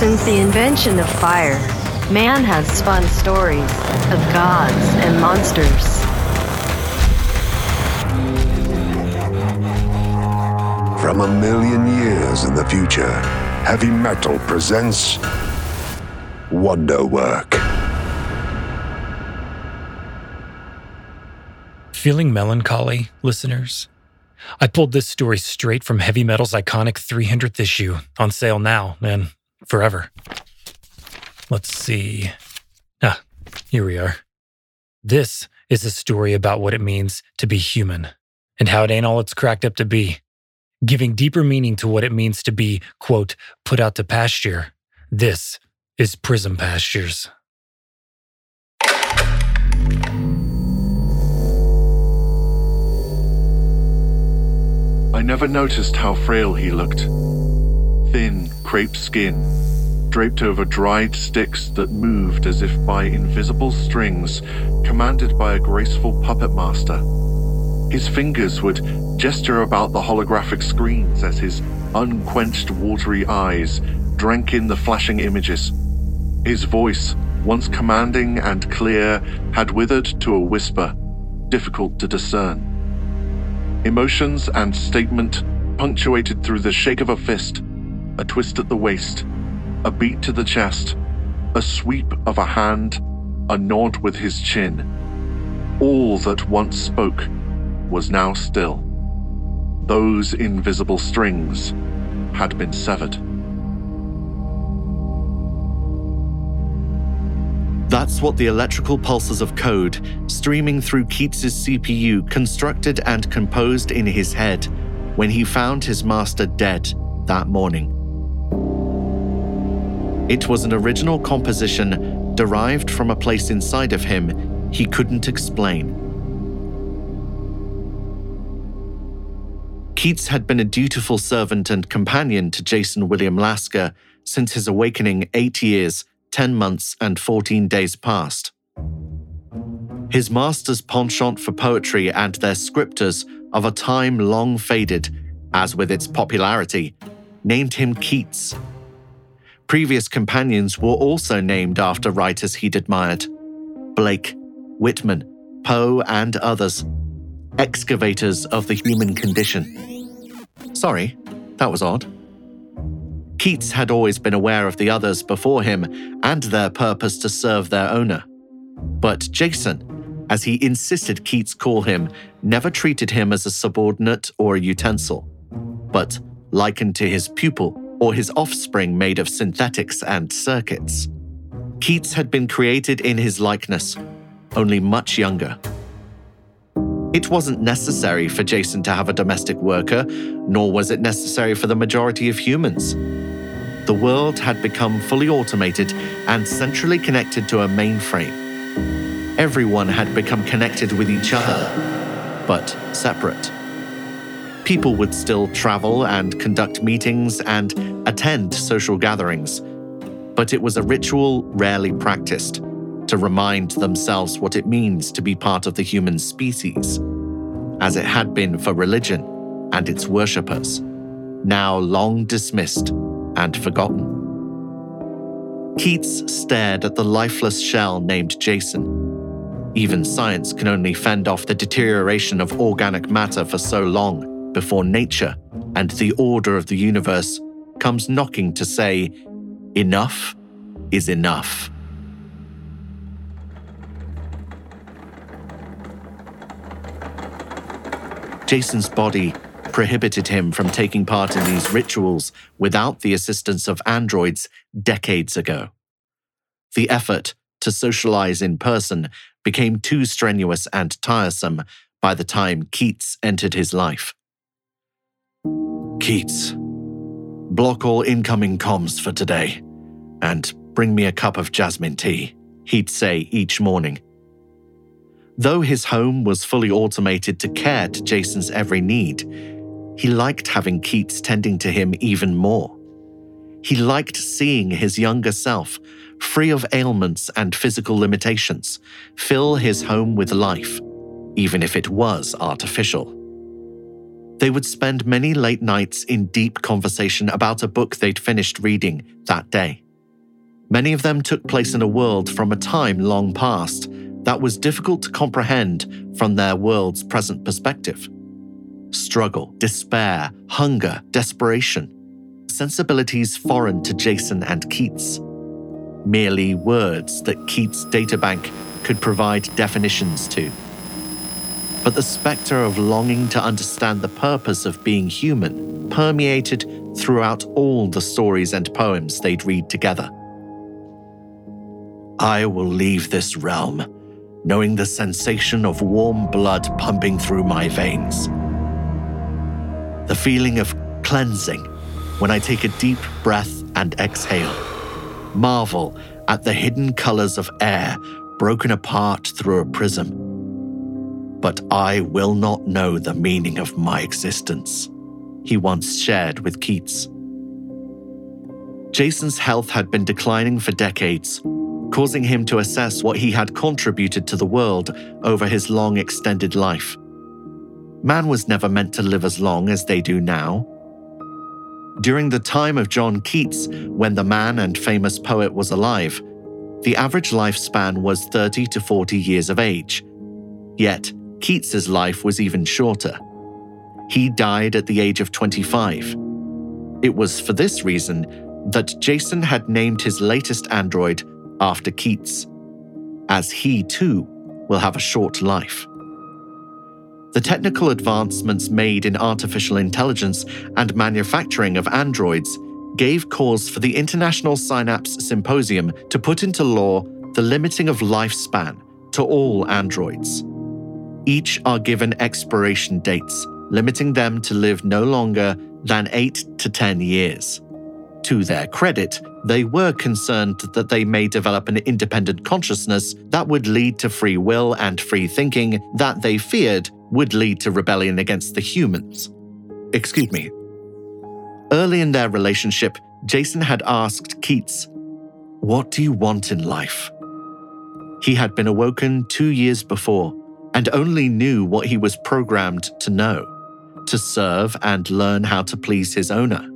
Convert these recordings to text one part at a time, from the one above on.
Since the invention of fire, man has spun stories of gods and monsters. From a million years in the future, Heavy Metal presents Wonderwork. Feeling melancholy, listeners? I pulled this story straight from Heavy Metal's iconic 300th issue, on sale now and forever. Let's see. Ah, here we are. This is a story about what it means to be human and how it ain't all it's cracked up to be. Giving deeper meaning to what it means to be, quote, put out to pasture. This is Prism Pastures. I never noticed how frail he looked. Thin, crepe skin, draped over dried sticks that moved as if by invisible strings, commanded by a graceful puppet master. His fingers would gesture about the holographic screens as his unquenched watery eyes drank in the flashing images. His voice, once commanding and clear, had withered to a whisper, difficult to discern. Emotions and statement punctuated through the shake of a fist, a twist at the waist, a beat to the chest, a sweep of a hand, a nod with his chin. All that once spoke was now still. Those invisible strings had been severed. That's what the electrical pulses of code streaming through Keats's CPU constructed and composed in his head when he found his master dead that morning. It was an original composition derived from a place inside of him he couldn't explain. Keats had been a dutiful servant and companion to Jason William Lasker since his awakening eight years 10 months and 14 days passed. His master's penchant for poetry and their scripters of a time long faded, as with its popularity, named him Keats. Previous companions were also named after writers he'd admired Blake, Whitman, Poe, and others, excavators of the human condition. Sorry, that was odd. Keats had always been aware of the others before him and their purpose to serve their owner. But Jason, as he insisted Keats call him, never treated him as a subordinate or a utensil, but likened to his pupil or his offspring made of synthetics and circuits. Keats had been created in his likeness, only much younger. It wasn't necessary for Jason to have a domestic worker, nor was it necessary for the majority of humans the world had become fully automated and centrally connected to a mainframe. Everyone had become connected with each other, but separate. People would still travel and conduct meetings and attend social gatherings, but it was a ritual rarely practiced to remind themselves what it means to be part of the human species, as it had been for religion and its worshippers, now long dismissed and forgotten. Keats stared at the lifeless shell named Jason. Even science can only fend off the deterioration of organic matter for so long before nature and the order of the universe comes knocking to say, enough is enough. Jason's body prohibited him from taking part in these rituals without the assistance of androids decades ago. The effort to socialize in person became too strenuous and tiresome by the time Keats entered his life. Keats, block all incoming comms for today and bring me a cup of jasmine tea, he'd say each morning. Though his home was fully automated to care to Jason's every need, he liked having Keats tending to him even more. He liked seeing his younger self, free of ailments and physical limitations, fill his home with life, even if it was artificial. They would spend many late nights in deep conversation about a book they'd finished reading that day. Many of them took place in a world from a time long past that was difficult to comprehend from their world's present perspective. Struggle, despair, hunger, desperation, sensibilities foreign to Jason and Keats. Merely words that Keats' databank could provide definitions to. But the spectre of longing to understand the purpose of being human permeated throughout all the stories and poems they'd read together. I will leave this realm, knowing the sensation of warm blood pumping through my veins. The feeling of cleansing when I take a deep breath and exhale. Marvel at the hidden colors of air broken apart through a prism. But I will not know the meaning of my existence, he once shared with Keats. Jason's health had been declining for decades, causing him to assess what he had contributed to the world over his long extended life. Man was never meant to live as long as they do now. During the time of John Keats, when the man and famous poet was alive, the average lifespan was 30 to 40 years of age. Yet, Keats's life was even shorter. He died at the age of 25. It was for this reason that Jason had named his latest android after Keats, as he too will have a short life. The technical advancements made in artificial intelligence and manufacturing of androids gave cause for the International Synapse Symposium to put into law the limiting of lifespan to all androids. Each are given expiration dates, limiting them to live no longer than 8 to 10 years. To their credit, they were concerned that they may develop an independent consciousness that would lead to free will and free thinking that they feared would lead to rebellion against the humans. Excuse me. Early in their relationship, Jason had asked Keats, What do you want in life? He had been awoken two years before and only knew what he was programmed to know to serve and learn how to please his owner.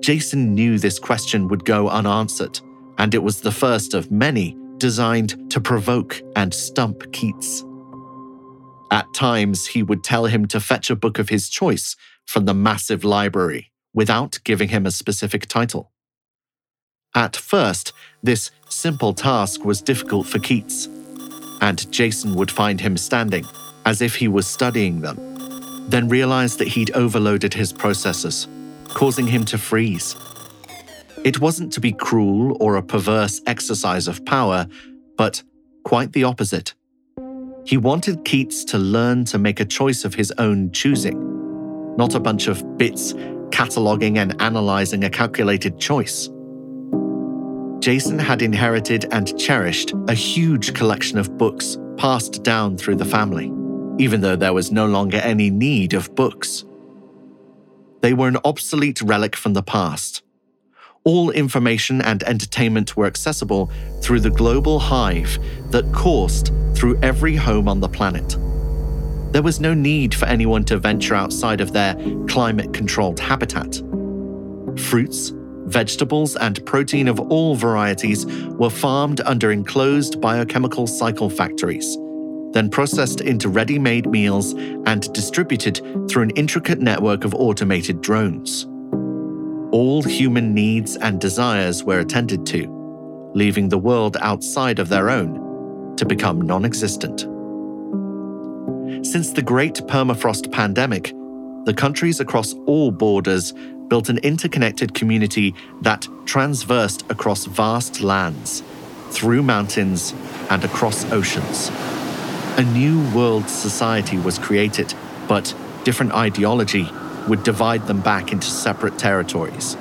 Jason knew this question would go unanswered, and it was the first of many designed to provoke and stump Keats. At times, he would tell him to fetch a book of his choice from the massive library without giving him a specific title. At first, this simple task was difficult for Keats, and Jason would find him standing as if he was studying them, then realize that he'd overloaded his processors causing him to freeze. It wasn't to be cruel or a perverse exercise of power, but quite the opposite. He wanted Keats to learn to make a choice of his own choosing, not a bunch of bits cataloging and analyzing a calculated choice. Jason had inherited and cherished a huge collection of books passed down through the family, even though there was no longer any need of books. They were an obsolete relic from the past. All information and entertainment were accessible through the global hive that coursed through every home on the planet. There was no need for anyone to venture outside of their climate controlled habitat. Fruits, vegetables, and protein of all varieties were farmed under enclosed biochemical cycle factories then processed into ready made meals and distributed through an intricate network of automated drones. All human needs and desires were attended to, leaving the world outside of their own to become non existent. Since the Great Permafrost pandemic, the countries across all borders built an interconnected community that transversed across vast lands, through mountains, and across oceans. A new world society was created, but different ideology would divide them back into separate territories.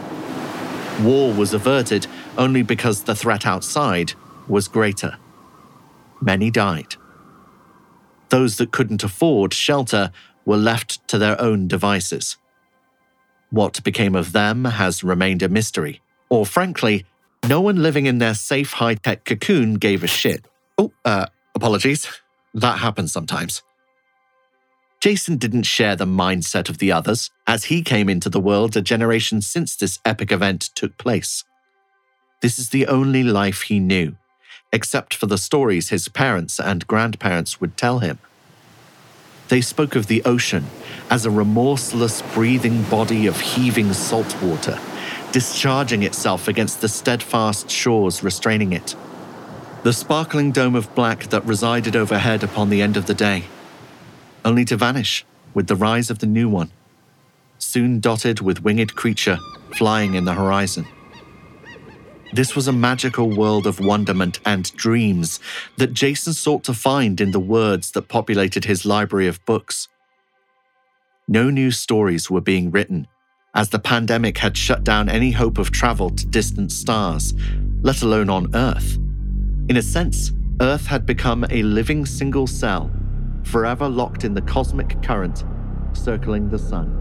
War was averted only because the threat outside was greater. Many died. Those that couldn't afford shelter were left to their own devices. What became of them has remained a mystery, or frankly, no one living in their safe high tech cocoon gave a shit. Oh, uh, apologies. That happens sometimes. Jason didn't share the mindset of the others, as he came into the world a generation since this epic event took place. This is the only life he knew, except for the stories his parents and grandparents would tell him. They spoke of the ocean as a remorseless, breathing body of heaving salt water, discharging itself against the steadfast shores restraining it. The sparkling dome of black that resided overhead upon the end of the day, only to vanish with the rise of the new one, soon dotted with winged creature flying in the horizon. This was a magical world of wonderment and dreams that Jason sought to find in the words that populated his library of books. No new stories were being written, as the pandemic had shut down any hope of travel to distant stars, let alone on Earth. In a sense, Earth had become a living single cell, forever locked in the cosmic current circling the sun.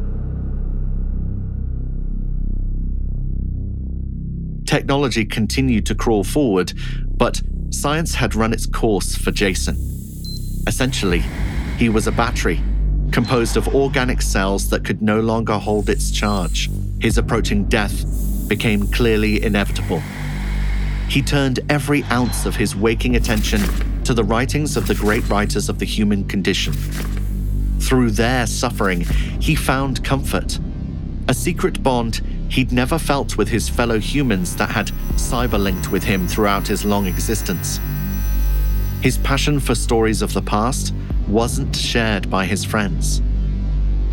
Technology continued to crawl forward, but science had run its course for Jason. Essentially, he was a battery composed of organic cells that could no longer hold its charge. His approaching death became clearly inevitable. He turned every ounce of his waking attention to the writings of the great writers of the human condition. Through their suffering, he found comfort, a secret bond he'd never felt with his fellow humans that had cyberlinked with him throughout his long existence. His passion for stories of the past wasn't shared by his friends.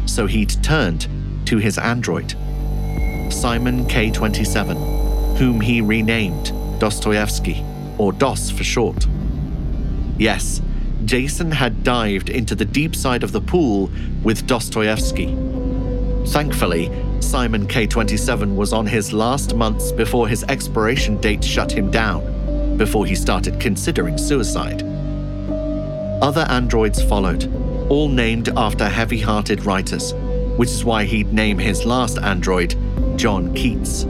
So he'd turned to his android, Simon K27, whom he renamed Dostoevsky, or DOS for short. Yes, Jason had dived into the deep side of the pool with Dostoevsky. Thankfully, Simon K27 was on his last months before his expiration date shut him down, before he started considering suicide. Other androids followed, all named after heavy hearted writers, which is why he'd name his last android John Keats,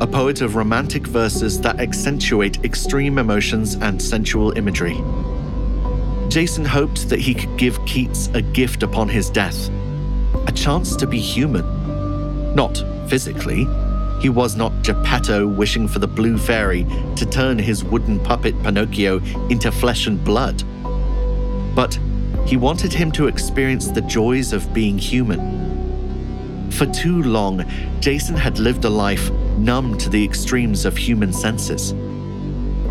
a poet of romantic verses that accentuate extreme emotions and sensual imagery. Jason hoped that he could give Keats a gift upon his death a chance to be human not physically. He was not Geppetto wishing for the blue fairy to turn his wooden puppet Pinocchio into flesh and blood. But he wanted him to experience the joys of being human. For too long, Jason had lived a life numb to the extremes of human senses.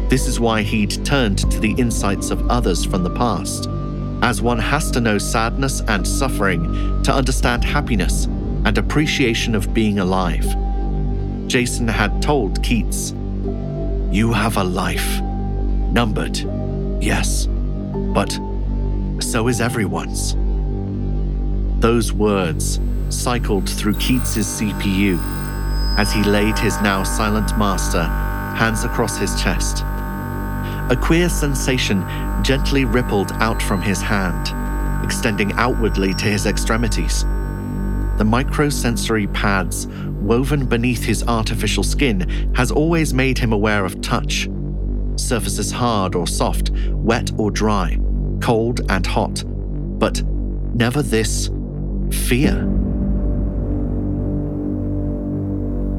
This is why he'd turned to the insights of others from the past, as one has to know sadness and suffering to understand happiness and appreciation of being alive. Jason had told Keats, You have a life. Numbered, yes, but so is everyone's. Those words cycled through Keats's CPU as he laid his now silent master hands across his chest. A queer sensation gently rippled out from his hand, extending outwardly to his extremities the microsensory pads woven beneath his artificial skin has always made him aware of touch. Surfaces hard or soft, wet or dry, cold and hot, but never this fear.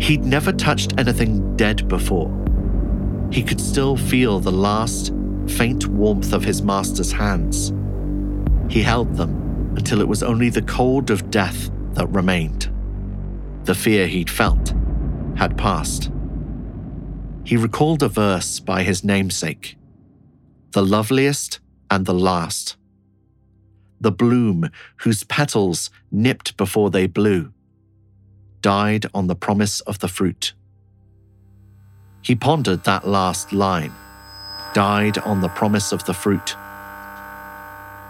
He'd never touched anything dead before. He could still feel the last, faint warmth of his master's hands. He held them until it was only the cold of death that remained. The fear he'd felt had passed. He recalled a verse by his namesake The loveliest and the last. The bloom whose petals nipped before they blew died on the promise of the fruit. He pondered that last line died on the promise of the fruit.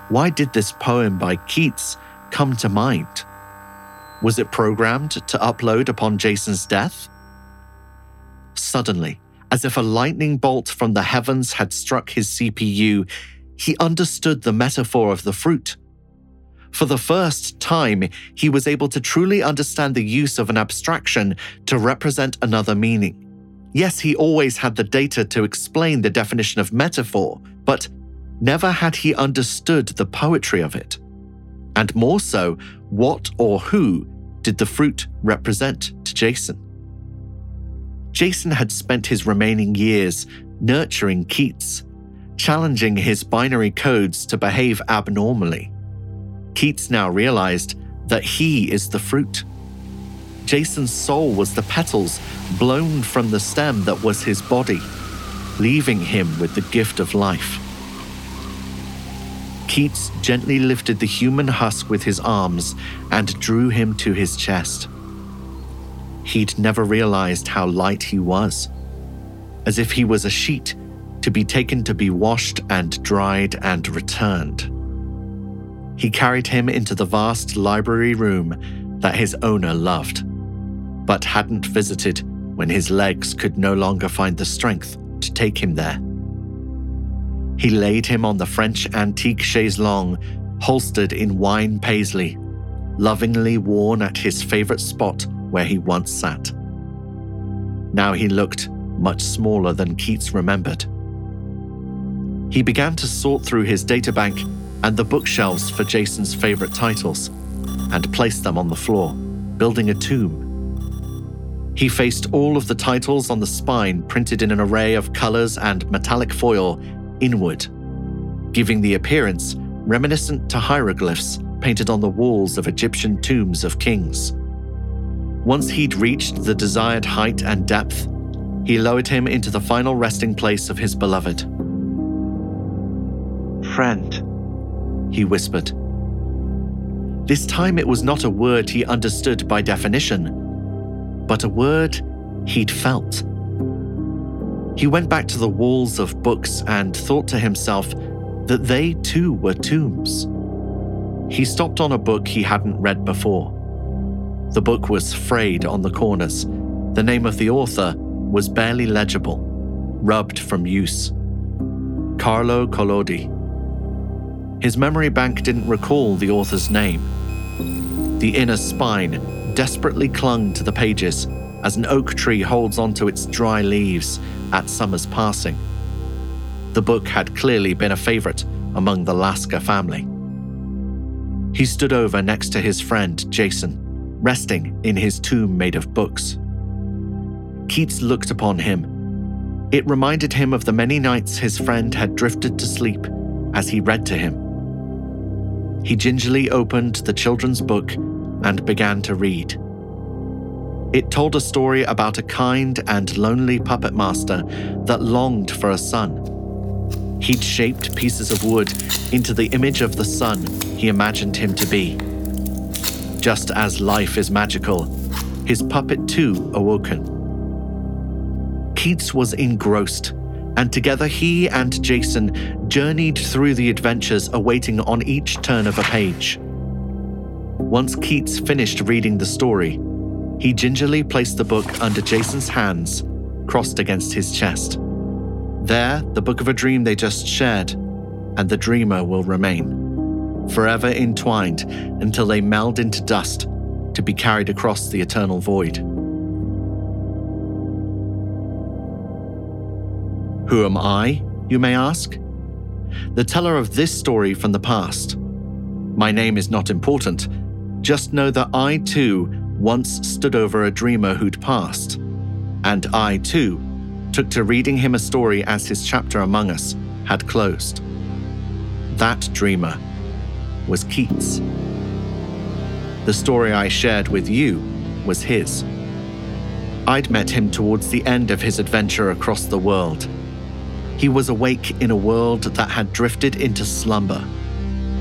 Why did this poem by Keats come to mind? Was it programmed to upload upon Jason's death? Suddenly, as if a lightning bolt from the heavens had struck his CPU, he understood the metaphor of the fruit. For the first time, he was able to truly understand the use of an abstraction to represent another meaning. Yes, he always had the data to explain the definition of metaphor, but never had he understood the poetry of it. And more so, what or who did the fruit represent to Jason? Jason had spent his remaining years nurturing Keats, challenging his binary codes to behave abnormally. Keats now realized that he is the fruit. Jason's soul was the petals blown from the stem that was his body, leaving him with the gift of life. Keats gently lifted the human husk with his arms and drew him to his chest. He'd never realized how light he was, as if he was a sheet to be taken to be washed and dried and returned. He carried him into the vast library room that his owner loved, but hadn't visited when his legs could no longer find the strength to take him there. He laid him on the French antique chaise longue, holstered in wine paisley, lovingly worn at his favorite spot where he once sat. Now he looked much smaller than Keats remembered. He began to sort through his databank and the bookshelves for Jason's favorite titles and placed them on the floor, building a tomb. He faced all of the titles on the spine printed in an array of colors and metallic foil inward, giving the appearance reminiscent to hieroglyphs painted on the walls of Egyptian tombs of kings. Once he'd reached the desired height and depth, he lowered him into the final resting place of his beloved. Friend, he whispered. This time it was not a word he understood by definition, but a word he'd felt. He went back to the walls of books and thought to himself that they too were tombs. He stopped on a book he hadn't read before. The book was frayed on the corners. The name of the author was barely legible, rubbed from use. Carlo Collodi. His memory bank didn't recall the author's name. The inner spine desperately clung to the pages as an oak tree holds onto its dry leaves at summer's passing. The book had clearly been a favorite among the Lasker family. He stood over next to his friend, Jason, resting in his tomb made of books. Keats looked upon him. It reminded him of the many nights his friend had drifted to sleep as he read to him. He gingerly opened the children's book and began to read. It told a story about a kind and lonely puppet master that longed for a son. He'd shaped pieces of wood into the image of the son he imagined him to be. Just as life is magical, his puppet too awoken. Keats was engrossed, and together he and Jason journeyed through the adventures awaiting on each turn of a page. Once Keats finished reading the story, he gingerly placed the book under Jason's hands, crossed against his chest. There, the book of a dream they just shared, and the dreamer will remain, forever entwined until they meld into dust to be carried across the eternal void. Who am I, you may ask? The teller of this story from the past. My name is not important. Just know that I too once stood over a dreamer who'd passed. And I, too, took to reading him a story as his chapter among us had closed. That dreamer was Keats. The story I shared with you was his. I'd met him towards the end of his adventure across the world. He was awake in a world that had drifted into slumber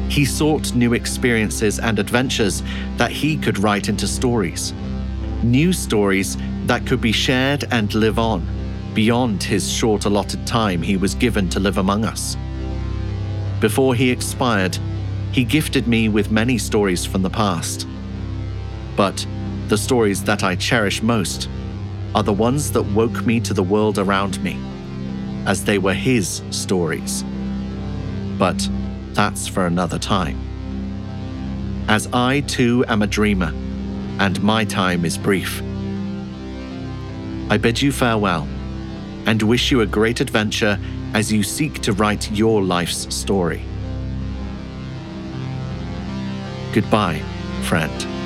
he sought new experiences and adventures that he could write into stories. New stories that could be shared and live on, beyond his short allotted time he was given to live among us. Before he expired, he gifted me with many stories from the past. But the stories that I cherish most are the ones that woke me to the world around me, as they were his stories. But that's for another time. As I too am a dreamer, and my time is brief. I bid you farewell and wish you a great adventure as you seek to write your life's story. Goodbye, friend.